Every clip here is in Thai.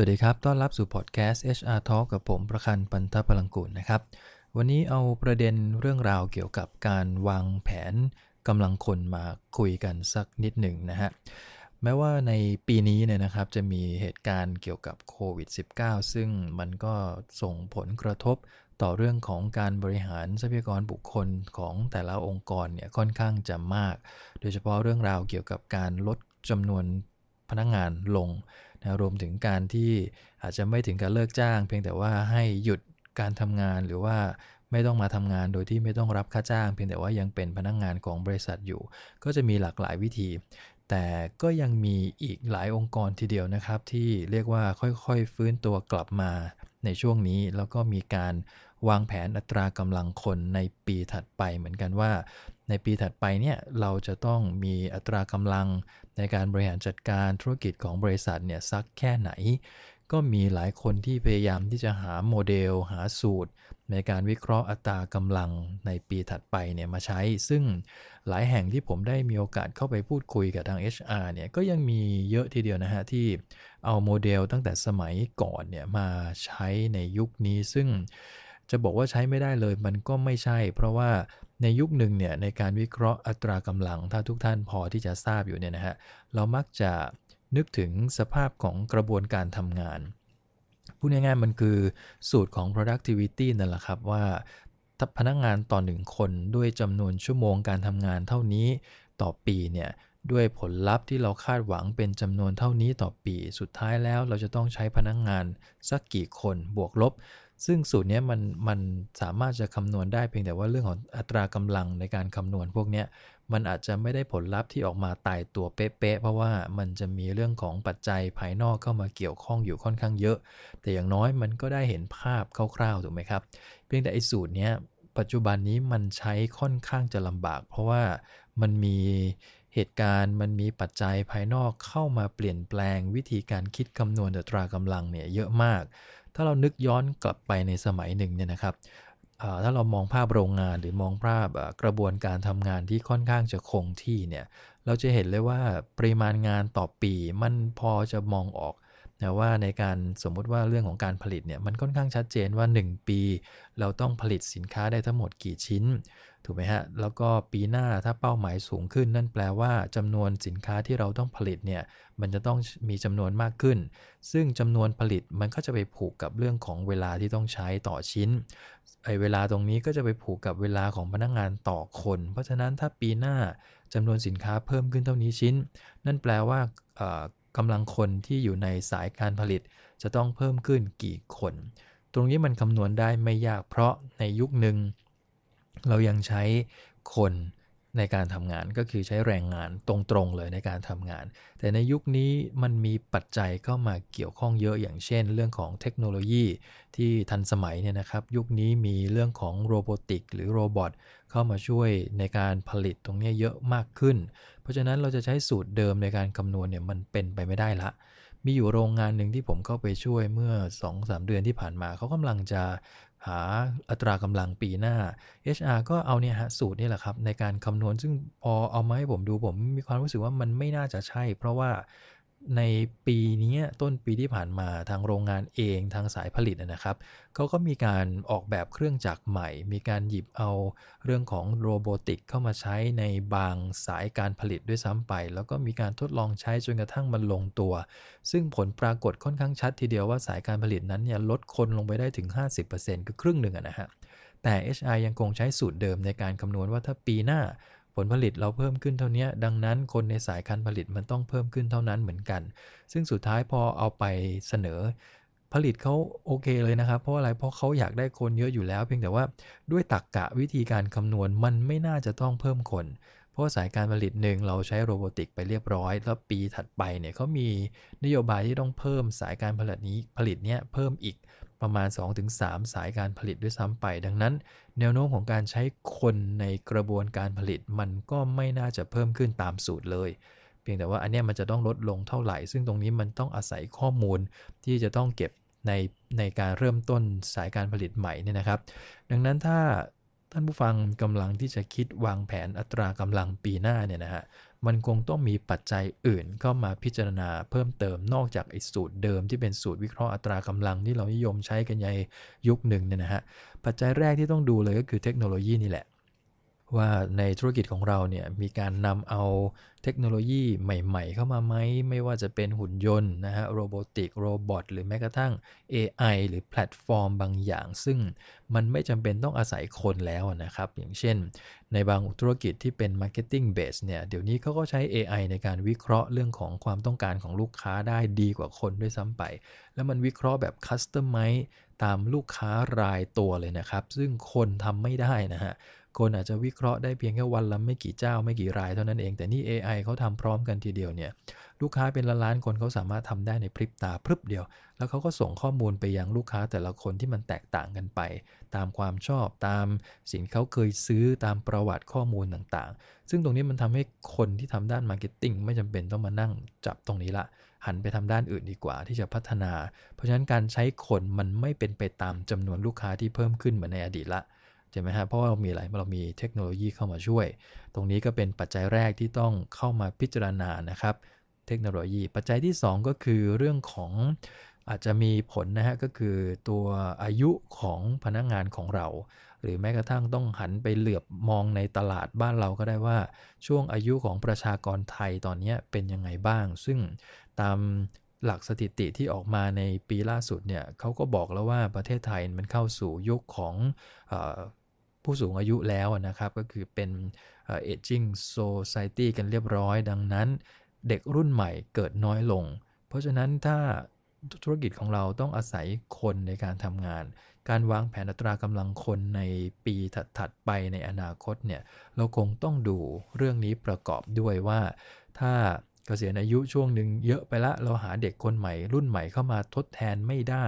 วัสดีครับ ต้อนรับสู่พอดแคสต์ HR Talk กับผมประคันปันทพลังกุลนะครับ วันนี้เอาประเด็นเรื่องราวเกี่ยวกับการวางแผนกำลังคนมาคุยกันสักนิดหนึ่งนะฮะ แม้ว่าในปีนี้เนี่ยนะครับจะมีเหตุการณ์เกี่ยวกับโควิด -19 ซึ่งมันก็ส่งผลกระทบต่อเรื่องของการบริหารทรัพยากรบุคคลของแต่ละองค์กรเนี่ยค่อนข้างจะมาก โดยเฉพาะเรื่องราวเกี่ยวกับการลดจำนวนพนักงงานลง นะรวมถึงการที่อาจจะไม่ถึงการเลิกจ้าง เพียงแต่ว่าให้หยุดการทำงานหรือว่าไม่ต้องมาทำงานโดยที่ไม่ต้องรับค่าจ้าง เพียงแต่ว่ายังเป็นพนักงงานของบริษัทอยู่ ก็จะมีหลากหลายวิธี แต่ก็ยังมีอีกหลายองค์กรทีเดียวนะครับ ที่เรียกว่าค่อยๆ ฟื้นตัวกลับมาในช่วงนี้แล้วก็มีการวางแผนอัตรากำลังคนในปีถัดไปเหมือนกันว่า ในปีถัดไปเนี่ยเราจะต้องมีอัตรากำลังในการบริหารจัดการธุรกิจของบริษัทเนี่ยสักแค่ไหน ก็มีหลายคนที่พยายามที่จะหาโมเดล หาสูตร ในการวิเคราะห์อัตรากำลังในปีถัดไปเนี่ยมาใช้ ซึ่งหลายแห่งที่ผมได้มีโอกาสเข้าไปพูดคุยกับทาง HR เนี่ยก็ยังมีเยอะทีเดียวนะฮะที่เอาโมเดลตั้งแต่สมัยก่อนเนี่ยมาใช้ในยุคนี้ซึ่ง จะบอกว่าใช้ไม่ได้เลยมันก็ไม่ใช่ เพราะว่าในยุคหนึ่งเนี่ยในการวิเคราะห์อัตรากำลัง ถ้าทุกท่านพอที่จะทราบอยู่เนี่ยนะฮะเรามักจะนึกถึงสภาพของกระบวนการทำงานพูดง่ายๆมันคือสูตรของ productivity นั่นแหละครับว่าพนักงงานต่อหนึ่งคนด้วยจำนวนชั่วโมงการทำงานเท่านี้ต่อปีเนี่ยด้วยผลลัพธ์ที่เราคาดหวังเป็นจำนวนเท่านี้ต่อปี สุดท้ายแล้วเราจะต้องใช้พนักงงานสักกี่คนบวกลบ ซึ่งสูตรนี้มันมันสามารถจะคำนวณได้เพียงแต่ว่าเรื่องของอัตรากำลังในการคำนวณพวกนี้มันอาจจะไม่ได้ผลลัพธ์ที่ออกมาตายตัวเป๊ะๆเพราะว่ามันจะมีเรื่องของปัจจัยภายนอกเข้ามาเกี่ยวข้องอยู่ค่อนข้างเยอะ แต่อย่างน้อยมันก็ได้เห็นภาพคร่าวๆถูกไหมครับ เพียงแต่ไอ้สูตรนี้ปัจจุบันนี้มันใช้ค่อนข้างจะลำบาก เพราะว่ามันมีเหตุการณ์มันมีปัจจัยภายนอกเข้ามาเปลี่ยนแปลงวิธีการคิดคำนวณอัตรากำลังเนี่ยเยอะมาก ถ้าเรานึกย้อนกลับไปในสมัยหนึ่งเนี่ยนะครับถ้าเรามองภาพโรงงานหรือมองภาพกระบวนการทำงานที่ค่อนข้างจะคงที่เนี่ยเราจะเห็นเลยว่าปริมาณงานต่อปีมันพอจะมองออก นะว่าในการสมมุติว่าเรื่องของการผลิตเนี่ยมันค่อนข้างชัดเจนว่า 1 ปี เราต้องผลิตสินค้าได้ทั้งหมดกี่ชิ้น ถูกไหมฮะ แล้วก็ปีหน้าถ้าเป้าหมายสูงขึ้น นั่นแปลว่าจำนวนสินค้าที่เราต้องผลิตเนี่ยมันจะต้องมีจำนวนมากขึ้น ซึ่งจำนวนผลิตมันก็จะไปผูกกับเรื่องของเวลาที่ต้องใช้ต่อชิ้นไอเวลาตรงนี้ก็จะไปผูกกับเวลาของพนักงงานต่อคน เพราะฉะนั้นถ้าปีหน้าจำนวนสินค้าเพิ่มขึ้นเท่านี้ชิ้น นั่นแปลว่า กำลังคนที่อยู่ในสายการผลิต จะต้องเพิ่มขึ้นกี่คน ตรงนี้มันคำนวณได้ไม่ยากเพราะในยุคหนึ่งเรายังใช้คน ในการทำงานก็คือใช้แรงงานตรงๆเลยในการทำงาน แต่ในยุคนี้มันมีปัจจัยเข้ามาเกี่ยวข้องเยอะอย่างเช่น เรื่องของเทคโนโลยีที่ทันสมัยเนี่ยนะครับ ยุคนี้มีเรื่องของโรบอติกหรือโรบอทเข้ามาช่วยในการผลิตตรงนี้เยอะมากขึ้น เพราะฉะนั้นเราจะใช้สูตรเดิมในการคำนวณเนี่ยมันเป็นไปไม่ได้ละมีอยู่โรงงานหนึ่งที่ผมเข้าไปช่วยเมื่อ 2-3 เดือนที่ผ่านมาเขากำลังจะ หาอัตรากำลังปีหน้า HR ก็เอาเนี่ยฮะสูตรนี่แหละครับในการคำนวณซึ่งพอเอามาให้ผมดูผมมีความรู้สึกว่ามันไม่น่าจะใช่ เพราะว่า ในปีนี้ต้นปีที่ผ่านมาทางโรงงานเองทางสายผลิตนะครับเขาก็มีการออกแบบเครื่องจักรใหม่ มีการหยิบเอาเรื่องของโรบอติกเข้ามาใช้ในบางสายการผลิตด้วยซ้ำไป แล้วก็มีการทดลองใช้จนกระทั่งมันลงตัว ซึ่งผลปรากฏค่อนข้างชัดทีเดียวว่าสายการผลิตนั้นเนี่ยลดคนลงไปได้ถึง 50%คือครึ่งหนึ่งนะฮะแต่ HR ยังคงใช้สูตรเดิมในการคำนวณว่าถ้าปีหน้า ผลผลิตเราเพิ่มขึ้นเท่านี้ดังนั้นคนในสายการผลิตมันต้องเพิ่มขึ้นเท่านั้นเหมือนกัน ซึ่งสุดท้ายพอเอาไปเสนอ ผลิตเขาโอเคเลยนะครับ เพราะอะไรเพราะเขาอยากได้คนเยอะอยู่แล้ว เพียงแต่ว่าด้วยตรรกกะวิธีการคำนวณมันไม่น่าจะต้องเพิ่มคนเพราะสายการผลิตหนึ่งเราใช้โรบอติกไปเรียบร้อย แล้วปีถัดไปเนี่ยเขามีนโยบายที่ต้องเพิ่มสายการผลิตนี้ผลิตเนี้ยเพิ่มอีก ประมาณ 2-3 สายการผลิตด้วยซ้ำไป ดังนั้น แนวโน้มของการใช้คนในกระบวนการผลิตมันก็ไม่น่าจะเพิ่มขึ้นตามสูตรเลย เพียงแต่ว่าอันนี้มันจะต้องลดลงเท่าไหร่ ซึ่งตรงนี้มันต้องอาศัยข้อมูลที่จะต้องเก็บในในการเริ่มต้นสายการผลิตใหม่เนี่ยนะครับ ดังนั้นถ้าท่านผู้ฟังกำลังที่จะคิดวางแผนอัตรากำลังปีหน้าเนี่ยนะฮะ มันคงต้องมีปัจจัยอื่นเข้ามาพิจารณาเพิ่มเติมนอกจากไอ้สูตรเดิมที่เป็นสูตรวิเคราะห์อัตรากำลังที่เรานิยมใช้กันในยุคหนึ่งเนี่ยนะฮะปัจจัยแรกที่ต้องดูเลยก็คือเทคโนโลยีนี่แหละ ว่าในธุรกิจของเราเนี่ยมีการนำเอาเทคโนโลยีใหม่ ๆ เข้ามาไหม ไม่ว่าจะเป็นหุ่นยนต์นะฮะ robotic robot หรือแม้กระทั่ง AI หรือแพลตฟอร์มบางอย่าง ซึ่งมันไม่จำเป็นต้องอาศัยคนแล้วนะครับ อย่างเช่น ในบางธุรกิจที่เป็น Marketing Base เนี่ยเดี๋ยวนี้เขาก็ใช้ AI ในการวิเคราะห์เรื่องของความต้องการของลูกค้าได้ดีกว่าคนด้วยซ้ำไป แล้วมันวิเคราะห์แบบคัสตอมไมตามลูกค้ารายตัวเลยนะครับ ซึ่งคนทำไม่ได้นะฮะ คนอาจจะวิเคราะห์ได้เพียงแค่วันละไม่กี่เจ้าไม่กี่รายเท่านั้นเอง แต่นี่ AI เขาทำพร้อมกันทีเดียวเนี่ยลูกค้าเป็นล้านล้านคนเขาสามารถทำได้ในพริบตาพรึบเดียว แล้วเขาก็ส่งข้อมูลไปยังลูกค้าแต่ละคนที่มันแตกต่างกันไป ตามความชอบตามสิ่งเขาเคยซื้อตามประวัติข้อมูลต่างๆ ซึ่งตรงนี้มันทำให้คนที่ทำด้าน marketing ไม่จำเป็นต้องมานั่งจับตรงนี้ละหันไปทำด้านอื่นดีกว่าที่จะพัฒนา เพราะฉะนั้นการใช้คนมันไม่เป็นไปตามจำนวนลูกค้าที่เพิ่มขึ้นเหมือนในอดีตละ ใช่ไหมฮะเพราะว่าเรามีอะไรเรามีเทคโนโลยีเข้ามาช่วย ตรงนี้ก็เป็นปัจจัยแรกที่ต้องเข้ามาพิจารณานะครับ เทคโนโลยี ปัจจัยที่ 2 ก็คือเรื่องของอาจจะมีผลนะฮะก็คือตัวอายุของพนักงงานของเรา หรือแม้กระทั่งต้องหันไปเหลือบมองในตลาดบ้านเราก็ได้ว่า ช่วงอายุของประชากรไทยตอนนี้เป็นยังไงบ้าง ซึ่งตามหลักสถิติที่ออกมาในปีล่าสุดเนี่ยเขาก็บอกแล้วว่าประเทศไทยมันเข้าสู่ยุคของ ผู้สูงอายุแล้วนะครับก็คือเป็น aging society กันเรียบร้อย ดังนั้นเด็กรุ่นใหม่เกิดน้อยลง เพราะฉะนั้นถ้าธุรกิจของเราต้องอาศัยคนในการทำงาน การวางแผนอัตรากำลังคนในปีถัด ๆ ไปในอนาคตเนี่ยเราคงต้องดูเรื่องนี้ประกอบด้วยว่า ถ้า เกษียณอายุช่วงหนึ่งเยอะไปละเราหาเด็กคนใหม่ รุ่นใหม่เข้ามาทดแทนไม่ได้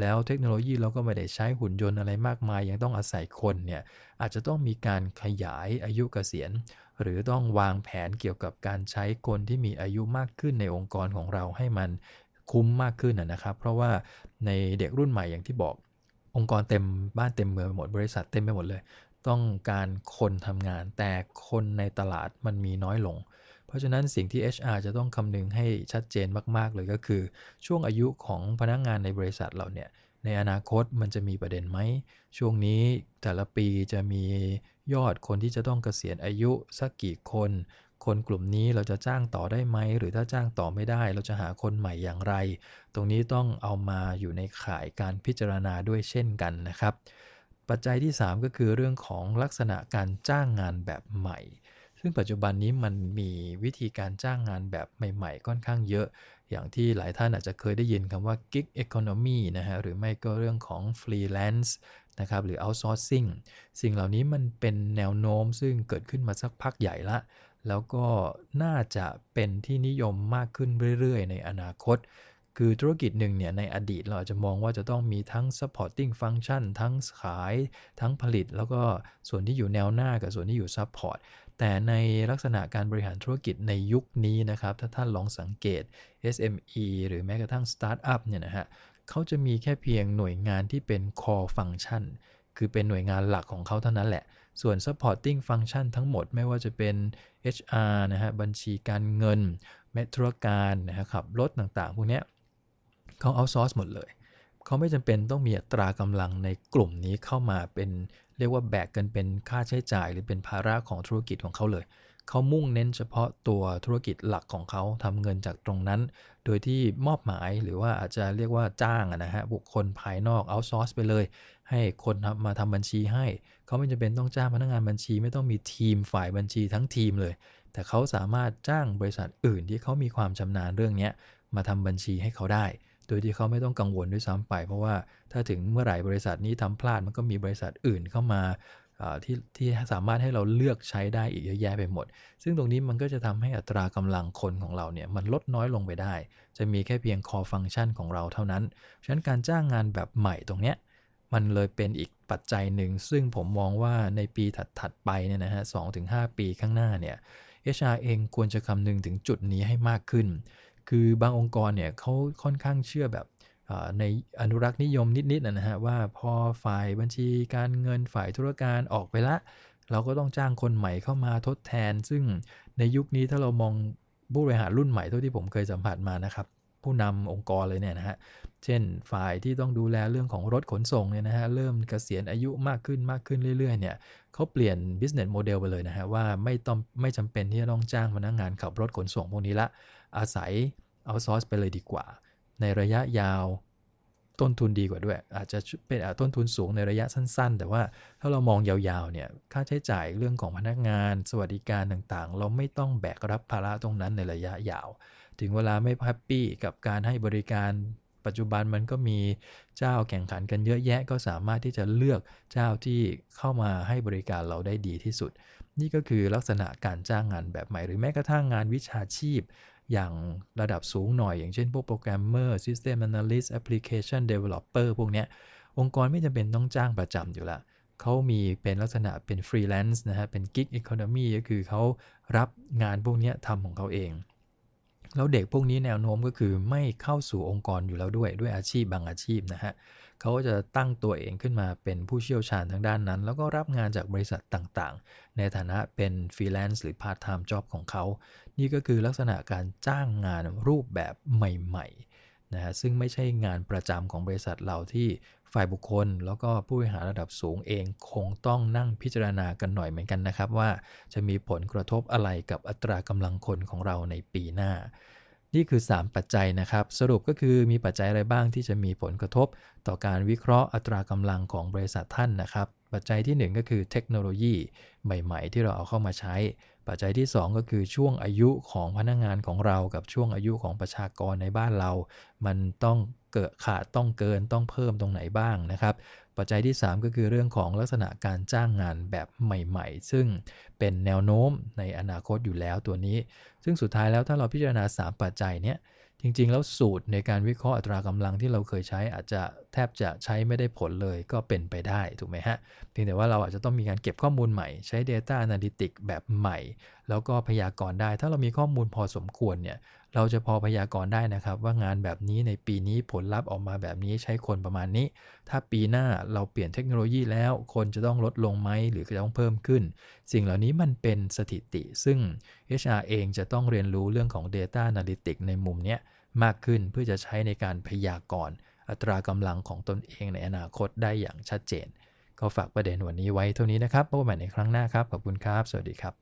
แล้วเทคโนโลยีเราก็ไม่ได้ใช้หุ่นยนต์อะไรมากมาย ยังต้องอาศัยคนเนี่ยอาจจะต้องมีการขยายอายุเกษียณ หรือต้องวางแผนเกี่ยวกับการใช้คนที่มีอายุมากขึ้นในองค์กรของเราให้มันคุ้มมากขึ้นนะครับ เพราะว่าในเด็กรุ่นใหม่อย่างที่บอก องค์กรเต็มบ้านเต็มเมืองไปหมดบริษัทเต็มไปหมดเลย ต้องการคนทำงานแต่คนในตลาดมันมีน้อยลง ราะฉะนั้นสิ่งที่ HR จะต้องคำนึงให้ชัดเจนมาก ๆ เลยก็คือ ช่วงอายุของพนักงงานในบริษัทเราเนี่ยในอนาคตมันจะมีประเด็นไหม ช่วงนี้แต่ละปีจะมียอดคนที่จะต้องเกษียณอายุสักกี่คน คนกลุ่มนี้เราจะจ้างต่อได้ไหม หรือถ้าจ้างต่อไม่ได้ เราจะหาคนใหม่อย่างไร ตรงนี้ต้องเอามาอยู่ในข่ายการพิจารณาด้วยเช่นกันนะครับ ปัจจัยที่ 3 ก็คือเรื่องของลักษณะการจ้างงานแบบใหม่ ซึ่งปัจจุบันนี้มันมีวิธีการจ้างงานแบบใหม่ ๆ ค่อนข้างเยอะ อย่างที่หลายท่านอาจจะเคยได้ยินคำว่า gig economy นะฮะ หรือไม่ก็เรื่องของ freelance นะครับ หรือ outsourcing สิ่งเหล่านี้มันเป็นแนวโน้มซึ่งเกิดขึ้นมาสักพักใหญ่ละ แล้วก็น่าจะเป็นที่นิยมมากขึ้นเรื่อยๆ ในอนาคตคือธุรกิจหนึ่งเนี่ยในอดีตเราอาจจะมองว่าจะต้องมีทั้ง supporting function ทั้งขาย ทั้งผลิต แล้วก็ส่วนที่อยู่แนวหน้ากับส่วนที่อยู่ support แต่ในลักษณะการบริหารธุรกิจในยุคนี้นะครับ ถ้าท่านลองสังเกต SME หรือแม้กระทั่ง Startup เนี่ยนะฮะเขาจะมีแค่เพียงหน่วยงานที่เป็น core function คือเป็นหน่วยงานหลักของเขาเท่านั้นแหละ ส่วน supporting function ทั้งหมดไม่ว่าจะเป็น HR นะฮะบัญชีการเงินแมธุรการนะครับรถต่างๆ พวกนี้เขาเอาซอร์สหมดเลย เขาไม่จำเป็นต้องมีอัตรากำลังในกลุ่มนี้เข้ามาเป็นเรียกว่าแบกกันเป็นค่าใช้จ่ายหรือเป็นภาระของธุรกิจของเขาเลย เขามุ่งเน้นเฉพาะตัวธุรกิจหลักของเขาทำเงินจากตรงนั้น โดยที่มอบหมายหรือว่าอาจจะเรียกว่าจ้างนะฮะบุคคลภายนอกเอาซอร์สไปเลย ให้คนมาทำบัญชีให้ เขาไม่จำเป็นต้องจ้างพนักงานบัญชี ไม่ต้องมีทีมฝ่ายบัญชีทั้งทีมเลย แต่เขาสามารถจ้างบริษัทอื่นที่เขามีความชำนาญเรื่องนี้มาทำบัญชีให้เขาได้ โดยที่เขาไม่ต้องกังวลด้วยซ้ำไป เพราะว่าถ้าถึงเมื่อไหร่บริษัทนี้ทำพลาดมันก็มีบริษัทอื่นเข้ามาที่ที่สามารถให้เราเลือกใช้ได้อีกเยอะแยะไปหมด ซึ่งตรงนี้มันก็จะทำให้อัตรากำลังคนของเราเนี่ยมันลดน้อยลงไปได้ จะมีแค่เพียง core function ของเราเท่านั้น ฉะนั้นการจ้างงานแบบใหม่ตรงเนี้ยมันเลยเป็นอีกปัจจัยหนึ่ง ซึ่งผมมองว่าในปีถัดๆไปเนี่ยนะฮะสถึง5ปีข้างหน้าเนี่ย HR เองควรจะคำนึงถึงจุดนี้ให้มากขึ้น คือบางองค์กรเนี่ยเขาค่อนข้างเชื่อแบบในอนุรักษ์นิยมนิดๆนะฮะว่าพอฝ่ายบัญชีการเงินฝ่ายธุรการออกไปละ เราก็ต้องจ้างคนใหม่เข้ามาทดแทน ซึ่งในยุคนี้ถ้าเรามองผู้บริหารรุ่นใหม่เท่าที่ผมเคยสัมผัสมานะครับ ผู้นำองค์กรเลยเนี่ยนะฮะ เช่นฝ่ายที่ต้องดูแลเรื่องของรถขนส่งเนี่ยนะฮะเริ่มเกษียณอายุมากขึ้นมากขึ้นเรื่อยๆเนี่ยเขาเปลี่ยน business model ไปเลยนะฮะว่าไม่ต้องไม่จำเป็นที่จะต้องจ้างพนักงงานขับรถขนส่งพวกนี้ละ อาศัยเอาซอร์สไปเลยดีกว่า ในระยะยาวต้นทุนดีกว่าด้วย อาจจะเป็นต้นทุนสูงในระยะสั้น ๆ แต่ว่าถ้าเรามองยาวๆเนี่ยค่าใช้จ่ายเรื่องของพนักงาน สวัสดิการต่างๆ เราไม่ต้องแบกรับภาระตรงนั้นในระยะยาว ถึงเวลาไม่แฮปปี้กับการให้บริการ ปัจจุบันมันก็มีเจ้าแข่งขันกันเยอะแยะ ก็สามารถที่จะเลือกเจ้าที่เข้ามาให้บริการเราได้ดีที่สุด นี่ก็คือลักษณะการจ้างงานแบบใหม่ หรือแม้กระทั่งงานวิชาชีพ อย่างระดับสูงหน่อย อย่างเช่นพวกโปรแกรมเมอร์ System Analyst Application Developer พวกนี้องค์กรไม่จำเป็นต้องจ้างประจำอยู่ละเขามีเป็นลักษณะเป็นฟรีแลนซ์นะฮะ เป็น gig economy ก็คือเขารับงานพวกนี้ทำของเขาเอง แล้วเด็กพวกนี้แนวโน้มก็คือไม่เข้าสู่องค์กรอยู่แล้วด้วยด้วยอาชีพบางอาชีพนะฮะเขาก็จะตั้งตัวเองขึ้นมาเป็นผู้เชี่ยวชาญทางด้านนั้น แล้วก็รับงานจากบริษัทต่างๆ ในฐานะเป็นฟรีแลนซ์หรือ part-time job ของเขา นี่ก็คือลักษณะการจ้างงานรูปแบบใหม่ๆนะฮะซึ่งไม่ใช่งานประจำของบริษัทเราที่ ฝ่ายบุคคล แล้วก็ผู้บริหารระดับสูงเองคงต้องนั่งพิจารณากันหน่อยเหมือนกันนะครับ ว่าจะมีผลกระทบอะไรกับอัตรากำลังคนของเราในปีหน้า นี่คือ 3 ปัจจัยนะครับ สรุปก็คือมีปัจจัยอะไรบ้างที่จะมีผลกระทบ ต่อการวิเคราะห์อัตรากำลังของบริษัทท่านนะครับ ปัจจัยที่ 1 ก็คือเทคโนโลยีใหม่ ๆ ที่เราเอาเข้ามาใช้ ปัจจัยที่ 2 ก็คือช่วงอายุของพนักงงานของเรากับช่วงอายุของประชากรในบ้านเรา มันต้อง เกิดขาดต้องเกินต้องเพิ่มตรงไหนบ้างนะครับ ปัจจัยที่ 3 ก็คือเรื่องของลักษณะการจ้างงานแบบใหม่ ๆ ซึ่งเป็นแนวโน้มในอนาคตอยู่แล้วตัวนี้ ซึ่งสุดท้ายแล้วถ้าเราพิจารณา 3 ปัจจัยเนี้ยจริง ๆ แล้วสูตรในการวิเคราะห์อัตรากำลังที่เราเคยใช้อาจจะแทบจะใช้ไม่ได้ผลเลยก็เป็นไปได้ถูกไหมฮะเพียงแต่ว่าเราอาจจะต้องมีการเก็บข้อมูลใหม่ใช้ Data Analytics แบบใหม่ แล้วก็พยากรณ์ได้ ถ้าเรามีข้อมูลพอสมควรเนี่ย เราจะพอพยากรณ์ได้นะครับ ว่างานแบบนี้ในปีนี้ผลลัพธ์ออกมาแบบนี้ใช้คนประมาณนี้ ถ้าปีหน้าเราเปลี่ยนเทคโนโลยีแล้ว คนจะต้องลดลงไหมหรือจะต้องเพิ่มขึ้น สิ่งเหล่านี้มันเป็นสถิติ ซึ่ง HR เองจะต้องเรียนรู้เรื่องของ Data Analytics ในมุมนี้มากขึ้นเพื่อจะใช้ในการพยากรณ์อัตรากำลังของตนเองในอนาคตได้อย่างชัดเจน ก็ฝากประเด็นวันนี้ไว้เท่านี้นะครับพบกันใหม่ในครั้งหน้าครับ ขอบคุณครับ สวัสดีครับ